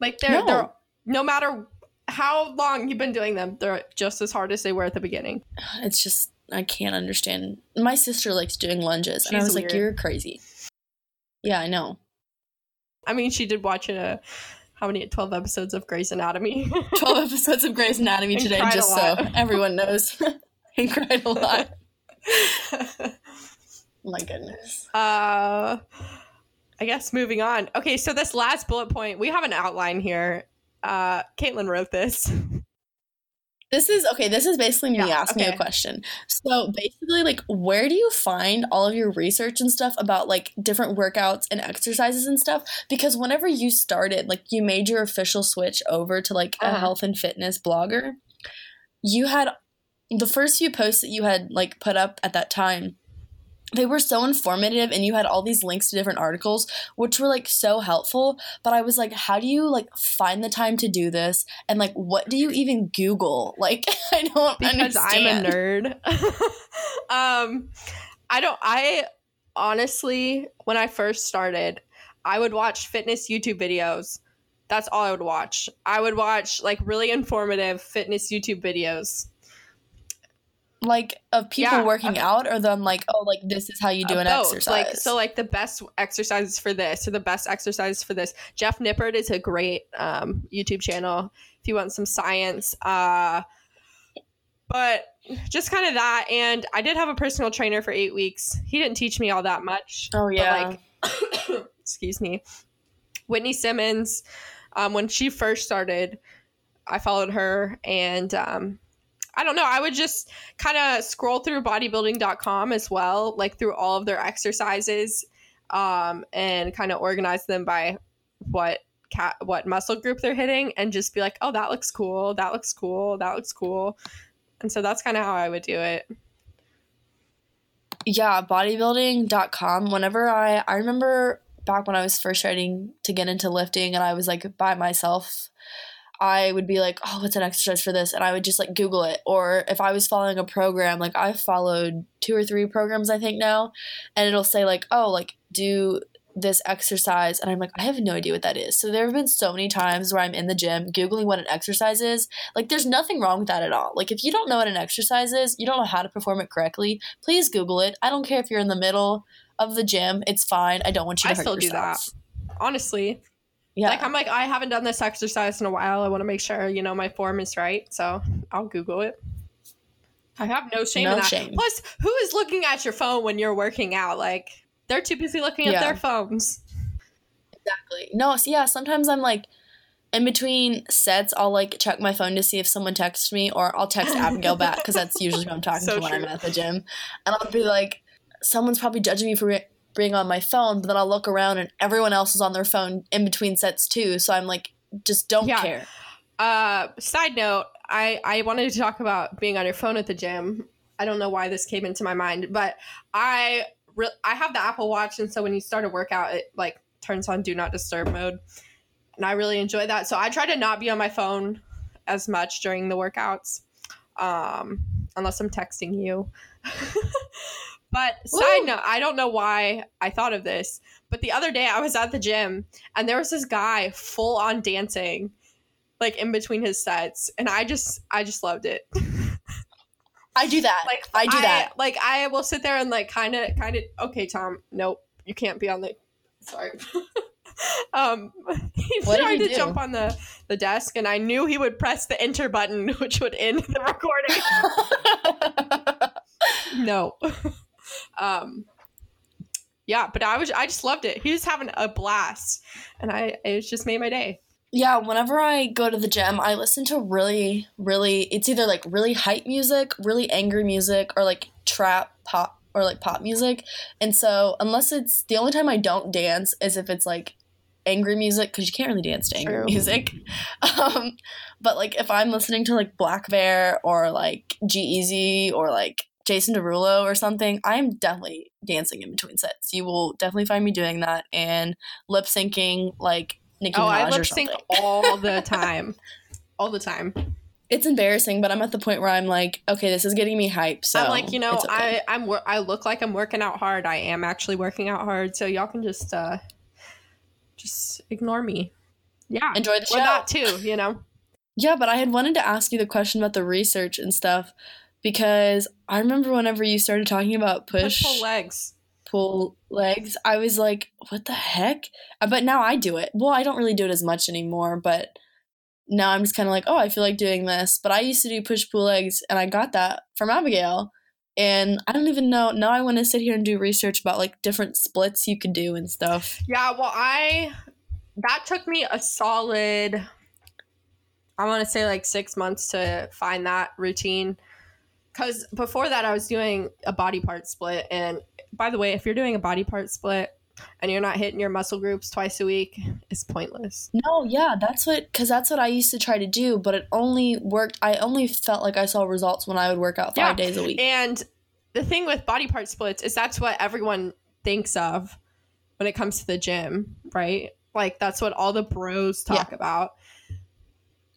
Like they're No. they're no matter how long you've been doing them, they're just as hard as they were at the beginning. It's just I can't understand. My sister likes doing lunges, and I She's was like, "You're crazy." Yeah, I know. I mean, she did watch a how many twelve episodes of Grey's Anatomy. (laughs) 12 episodes of Grey's Anatomy (laughs) today, just so (laughs) everyone knows. and cried a lot. My goodness. uh, I guess moving on. Okay, so this last bullet point, we have an outline here. Uh, Caitlin wrote this. This is okay. This is basically me Yeah, asking okay. a question. So basically, like, where do you find all of your research and stuff about like different workouts and exercises and stuff? Because whenever you started, like, you made your official switch over to like a Uh-huh. health and fitness blogger, you had the first few posts that you had like put up at that time. They were so informative, and you had all these links to different articles, which were like so helpful. But I was like, how do you like find the time to do this? And like, what do you even Google? (laughs) Like, I don't because understand. I'm a nerd. (laughs) um, I don't. I honestly, when I first started, I would watch fitness YouTube videos. That's all I would watch. I would watch like really informative fitness YouTube videos. Like of people Yeah, working okay. out, or them like, oh, like this is how you do Uh, an both. exercise. Like so, like the best exercises for this or the best exercises for this. Jeff Nippard is a great um, YouTube channel if you want some science. Uh, but just kind of that, and I did have a personal trainer for eight weeks. He didn't teach me all that much. oh but, yeah, like, (coughs) excuse me, Whitney Simmons. Um, when she first started, I followed her, and um, I don't know. I would just kind of scroll through bodybuilding.com as well, like through all of their exercises, um, and kind of organize them by what cat what muscle group they're hitting, and just be like, oh, that looks cool. That looks cool. That looks cool. And so that's kind of how I would do it. yeah. Bodybuilding.com. Whenever I, I remember back when I was first starting to get into lifting, and I was like by myself. I would be like, oh, what's an exercise for this? And I would just like Google it. Or if I was following a program, like I've followed two or three programs, I think now, and it'll say, like, oh, like do this exercise. And I'm like, I have no idea what that is. So there have been so many times where I'm in the gym Googling what an exercise is. Like, there's nothing wrong with that at all. Like, if you don't know what an exercise is, you don't know how to perform it correctly, please Google it. I don't care if you're in the middle of the gym, it's fine. I don't want you to I hurt still do yourself. Honestly, Yeah. Like I'm like I haven't done this exercise in a while. I want to make sure you know my form is right, so I'll Google it. I have no shame No in that. shame. Plus, who is looking at your phone when you're working out? Like they're too busy looking at their phones. Exactly. No, so yeah, sometimes I'm like, in between sets, I'll like check my phone to see if someone texts me, or I'll text Abigail back because that's usually who I'm (laughs) talking So to when I'm at the gym, and I'll be like, someone's probably judging me for being on my phone, but then I'll look around and everyone else is on their phone in between sets too. So I'm like, just don't Yeah. care. Uh, side note, I I wanted to talk about being on your phone at the gym. I don't know why this came into my mind, but I re- I have the Apple Watch, and so when you start a workout, it like turns on Do Not Disturb mode, and I really enjoy that. So I try to not be on my phone as much during the workouts, um, unless I'm texting you. (laughs) but side Woo! note, I don't know why I thought of this, but the other day I was at the gym, and there was this guy full on dancing like in between his sets and i just i just loved it (laughs) I do that. like I do that. like i will sit there and like kind of kind of okay tom nope you can't be on the sorry (laughs) um (laughs) he What tried he to do? jump on the the desk and i knew he would press the enter button which would end the recording no um yeah but i was i just loved it he was having a blast and i it just made my day Yeah, whenever I go to the gym, I listen to really, really, it's either like really hype music, really angry music, or like trap pop or like pop music. And so, unless it's the only time I don't dance is if it's like angry music, because you can't really dance to angry True. music. (laughs) Um, but like if I'm listening to like Black Bear or like G-Eazy or like Jason Derulo or something, I am definitely dancing in between sets. You will definitely find me doing that and lip syncing like Nicki oh Minaj i lip sync all the (laughs) time all the time It's embarrassing, but I'm at the point where I'm like, okay, this is getting me hype. So I'm like, you know, okay. I I'm I look like I'm working out hard. I am actually working out hard. So y'all can just uh just ignore me. Yeah. enjoy the show. Or not too, you know. Yeah, but I had wanted to ask you the question about the research and stuff because I remember whenever you started talking about push, Push pull legs. pull legs, I was like, what the heck? Uh, But now I do it. Well, I don't really do it as much anymore, but now I'm just kind of like, oh, I feel like doing this. But I used to do push pull legs and I got that from Abigail. And I don't even know. Now I want to sit here and do research about like different splits you could do and stuff. Yeah, well I that took me a solid I want to say like 6 months to find that routine. Cuz before that I was doing a body part split and by the way, if you're doing a body part split and you're not hitting your muscle groups twice a week, it's pointless. No, yeah, that's what because that's what I used to try to do, but it only worked. I only felt like I saw results when I would work out five Yeah, days a week. And the thing with body part splits is that's what everyone thinks of when it comes to the gym, right? Like that's what all the bros talk about.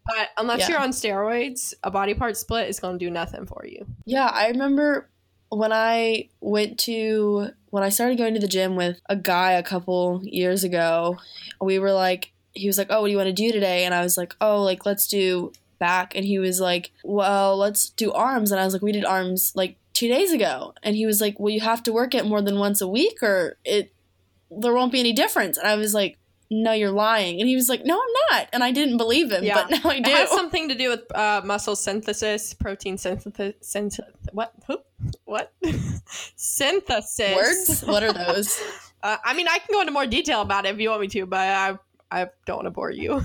But unless Yeah. you're on steroids, a body part split is going to do nothing for you. Yeah, I remember when I went to when I started going to the gym with a guy a couple years ago. We were like, he was like, "Oh, what do you want to do today?" And I was like, "Oh, like let's do back." And he was like, "Well, let's do arms." And I was like, "We did arms like two days ago." And he was like, "Well, you have to work it more than once a week, or it there won't be any difference." And I was like. No, you're lying. And he was like, No, I'm not. And I didn't believe him, Yeah. but now I do. It has (laughs) something to do with uh, muscle synthesis, protein synthesis. Synth- what? Who? What? (laughs) synthesis. Words? What are those? (laughs) Uh, I mean, I can go into more detail about it if you want me to, but I, I don't want to bore you.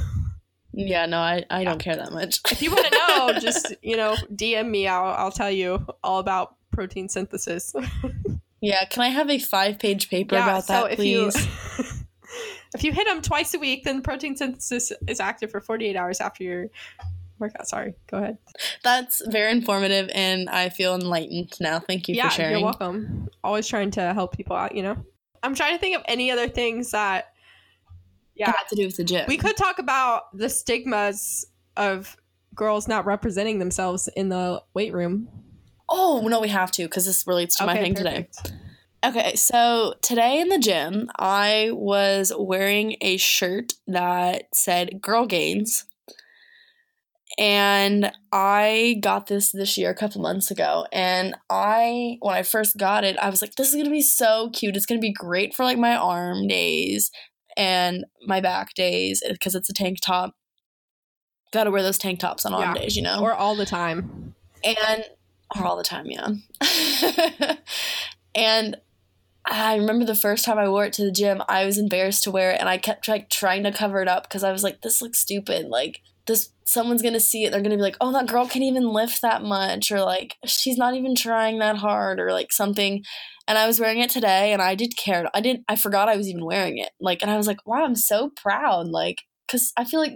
yeah, no, I, I don't care that much. if you want to know, just you know, DM me. I'll I'll tell you all about protein synthesis. Yeah, can I have a five page paper about that, if please? you (laughs) if you hit them twice a week, then protein synthesis is active for 48 hours after your workout. Sorry, go ahead. That's very informative, and I feel enlightened now. Thank you yeah, for sharing. you're welcome. Always trying to help people out. You know, I'm trying to think of any other things that. Yeah, Got to do with the gym. we could talk about the stigmas of girls not representing themselves in the weight room. oh no, we have to because this relates to my thing today. Okay, so today in the gym, I was wearing a shirt that said "Girl Gains," and I got this this year a couple months ago. And I, when I first got it, I was like, "This is gonna be so cute. It's gonna be great for like my arm days and my back days eh, because it's a tank top. Got to wear those tank tops on arm Yeah. days, you know." Or all the time. and or all the time, yeah. (laughs) and I remember the first time I wore it to the gym, I was embarrassed to wear it and I kept like trying to cover it up because I was like, this looks stupid. Like this someone's gonna see it, they're gonna be like, Oh, that girl can't even lift that much or like she's not even trying that hard or like something. And I was wearing it today and I did care. I didn't I forgot I was even wearing it. Like and I was like, wow, I'm so proud. Like, cause I feel like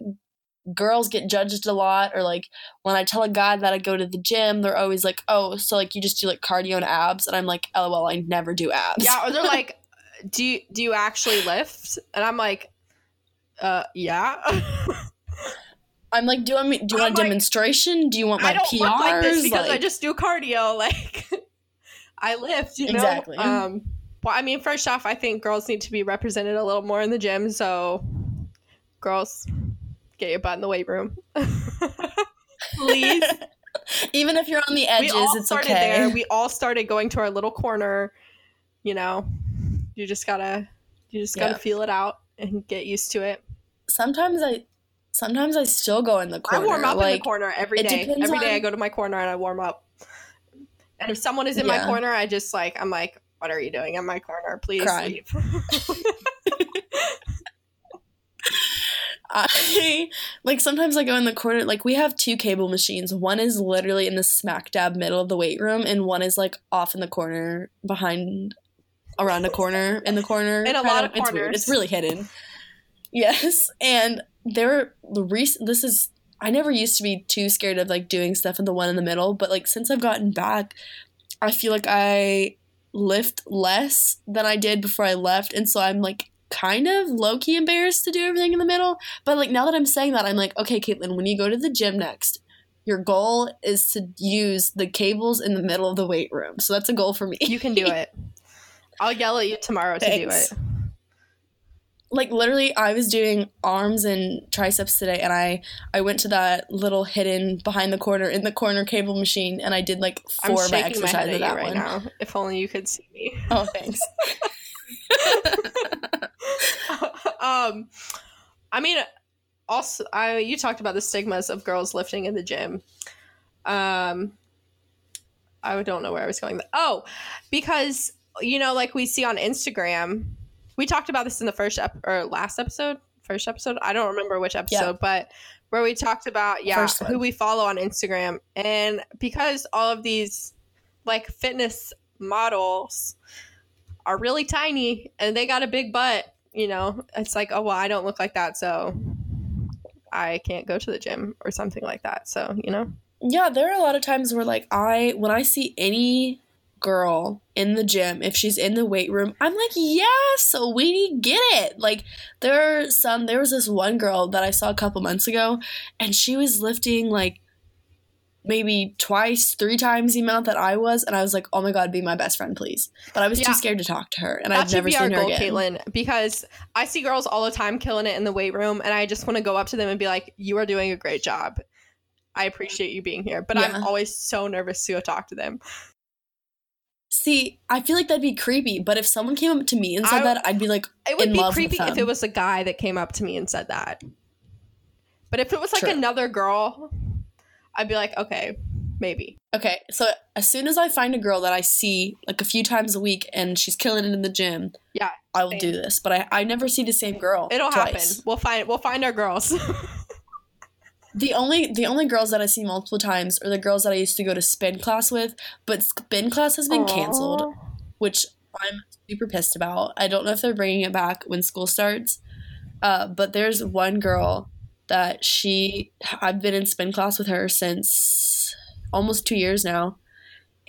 girls get judged a lot or like when i tell a guy that i go to the gym they're always like oh so like you just do like cardio and abs and i'm like lol i never do abs Yeah, or they're (laughs) like, "Do you do you actually lift?" And I'm like, "Uh, yeah." (laughs) i'm like do I, do you I'm want a like, demonstration do you want my I don't prs look like this because I just do cardio. (laughs) Like, I lift, you know. Exactly. Um, well, I mean, first off, I think girls need to be represented a little more in the gym. So, girls, get your butt in the weight room, (laughs) please. (laughs) even if you're on the edges we all it's started okay there. We all started going to our little corner. You know, you just gotta, you just gotta Yeah. feel it out and get used to it. sometimes i sometimes i still go in the corner I warm up in the corner every it day. depends Every day on- I go to my corner and I warm up. And if someone is in my corner, I just like I'm like, what are you doing in my corner? Please Cry. leave. (laughs) I (laughs) like sometimes I go in the corner. Like we have two cable machines. One is literally in the smack dab middle of the weight room, and one is like off in the corner behind, around a corner in the corner. (laughs) In a lot of It's weird. corners. It's really hidden. Yes, and there the recent. This is I never used to be too scared of like doing stuff in the one in the middle, but like since I've gotten back, I feel like I lift less than I did before I left, and so I'm like kind of low key embarrassed to do everything in the middle. But like now that I'm saying that, I'm like, okay, Caitlin, when you go to the gym next, your goal is to use the cables in the middle of the weight room. So that's a goal for me. you can do it. (laughs) I'll yell at you tomorrow to do it. like literally I was doing arms and triceps today and I I went to that little hidden behind the corner in the corner cable machine and I did like I'm four of my my exercises you that right one. now. If only you could see me. Oh, thanks. (laughs) (laughs) um, I mean, also, I you talked about the stigmas of girls lifting in the gym. Um, I don't know where I was going. Oh, because you know, like we see on Instagram, we talked about this in the first ep- or last episode, first episode. I don't remember which episode, but where we talked about yeah who we follow on Instagram, and because all of these like fitness models are really tiny and they got a big butt, you know, it's like, oh, well, I don't look like that. So I can't go to the gym or something like that. So, you know, Yeah, there are a lot of times where like I when I see any girl in the gym, if she's in the weight room, I'm like, yes, we need get it. Like there are some there was this one girl that I saw a couple months ago and she was lifting like maybe twice, three times the amount that I was, and I was like, "Oh my god, be my best friend, please!" But I was Yeah. too scared to talk to her, and that I've never seen her goal, again. Caitlin, because I see girls all the time killing it in the weight room. And I just want to go up to them and be like, you are doing a great job. I appreciate you being here. But Yeah. I'm always so nervous to go talk to them. See, I feel like that'd be creepy, but if someone came up to me and said I- that, I'd be like, It would be creepy if it was a guy that came up to me and said that. But if it was like True. another girl, I'd be like, okay, maybe. Okay, so as soon as I find a girl that I see like a few times a week and she's killing it in the gym, Yeah, I will same. do this. But I, I never see the same girl. It'll twice. happen. We'll find we'll find our girls. (laughs) The only the only girls that I see multiple times are the girls that I used to go to spin class with, but spin class has been canceled, which I'm super pissed about. I don't know if they're bringing it back when school starts. Uh, but there's one girl that she I've been in spin class with her since almost 2 years now.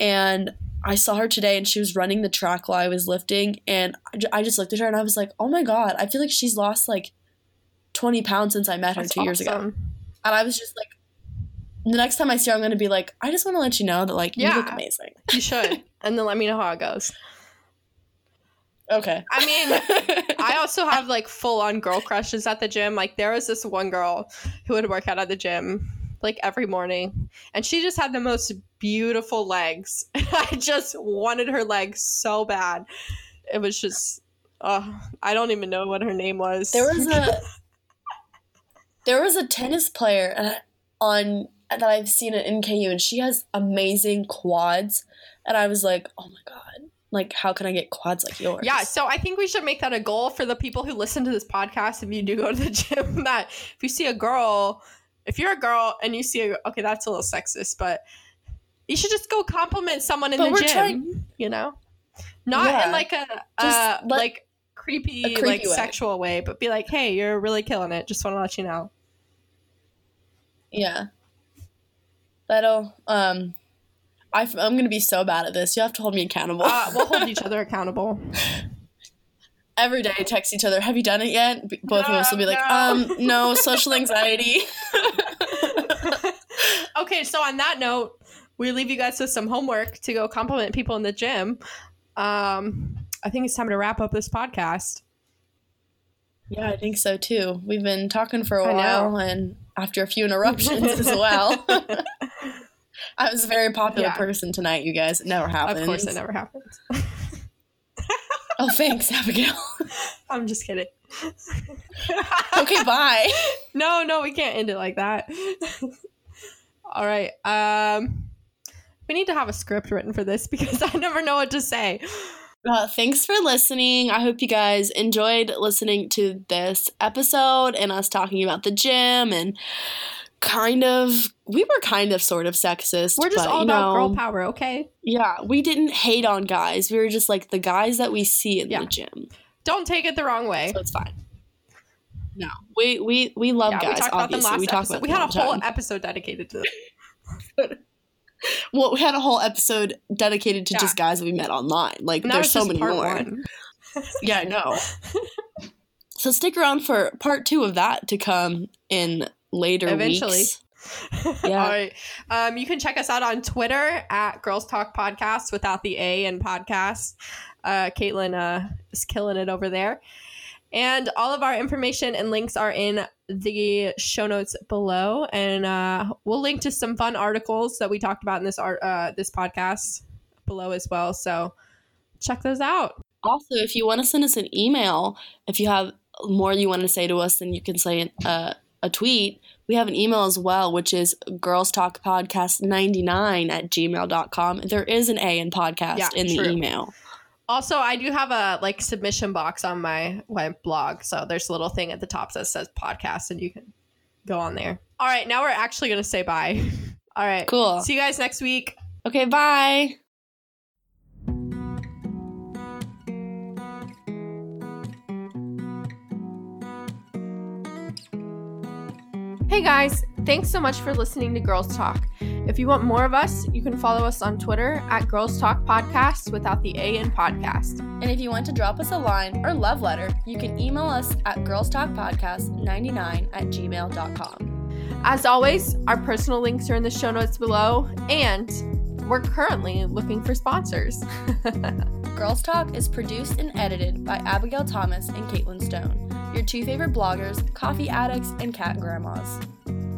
And I saw her today and she was running the track while I was lifting and I just looked at her and I was like, "Oh my god, I feel like she's lost like 20 pounds since I met her That's 2 years ago." And I was just like, the next time I see her, I'm going to be like, I just want to let you know that, like, you look amazing. You should. (laughs) and then let me know how it goes. Okay. I mean, I (laughs) also have like full on girl crushes at the gym. Like there was this one girl who would work out at the gym like every morning and she just had the most beautiful legs. (laughs) I just wanted her legs so bad. It was just oh, I don't even know what her name was. there was a (laughs) there was a tennis player uh, on that I've seen at NKU, and she has amazing quads. And I was like, oh my god, like how can I get quads like yours? Yeah, so I think we should make that a goal for the people who listen to this podcast. If you do go to the (laughs) gym, that if you see a girl, if you're a girl and you see a okay, that's a little sexist, but you should just go compliment someone in But the gym. trying- you know, not in like a uh, let- like creepy, creepy like way. sexual way, but be like, hey, you're really killing it. Just want to let you know. Yeah. That'll um I, am gonna be so bad at this. You have to hold me accountable. Uh, we'll hold each (laughs) other accountable. Every day, text each other. Have you done it yet? Both of us will be like, No, um, no, social anxiety. (laughs) okay, so on that note, we leave you guys with some homework to go compliment people in the gym. Um, I think it's time to wrap up this podcast. yeah, I think so too. We've been talking for a I know. while, and after a few interruptions as well. (laughs) I was a very popular Yeah. person tonight, you guys. It never happens. Of course, it never happens. (laughs) Oh, thanks, Abigail. (laughs) I'm just kidding. (laughs) okay, bye. No, no, we can't end it like that. All right. Um, we need to have a script written for this because I never know what to say. Uh, thanks for listening. I hope you guys enjoyed listening to this episode and us talking about the gym and kind of we were kind of sort of sexist. We're just but, all you about know, girl power, okay? Yeah, we didn't hate on guys. We were just like the guys that we see in Yeah. the gym. Don't take it the wrong way. So it's fine. No, we we we love yeah, guys. we talked about them last we talk episode. about We had a whole time. episode dedicated to this. (laughs) (laughs) well, we had a whole episode dedicated to Yeah. just guys we met online. Like And there's so many more. (laughs) Yeah, I know. so stick around for part two of that to come in later Eventually. weeks. (laughs) Yeah. All right. Um, you can check us out on Twitter at Girls Talk Podcast without the A in podcast. Uh, Caitlin uh, is killing it over there. And all of our information and links are in the show notes below. And uh, we'll link to some fun articles that we talked about in this art uh, this podcast below as well. So check those out. Also, if you want to send us an email, if you have more you want to say to us, then you can say uh, a tweet. We have an email as well, which is girls talk podcast 99 at gmail.com. There is an A in podcast Yeah, in the true. email. Also, I do have a like submission box on my web blog. So there's a little thing at the top that says podcast and you can go on there. All right, now we're actually going to say bye. (laughs) All right. Cool. See you guys next week. Okay, bye. Hey guys, thanks so much for listening to Girls Talk. If you want more of us, you can follow us on Twitter at Girls Talk Podcast without the A in podcast. And if you want to drop us a line or love letter, you can email us at Girls Talk Podcast 99 at gmail.com. As always, our personal links are in the show notes below, and we're currently looking for sponsors. (laughs) Girls Talk is produced and edited by Abigail Thomas and Caitlin Stone, your two favorite bloggers, coffee addicts, and cat grandmas.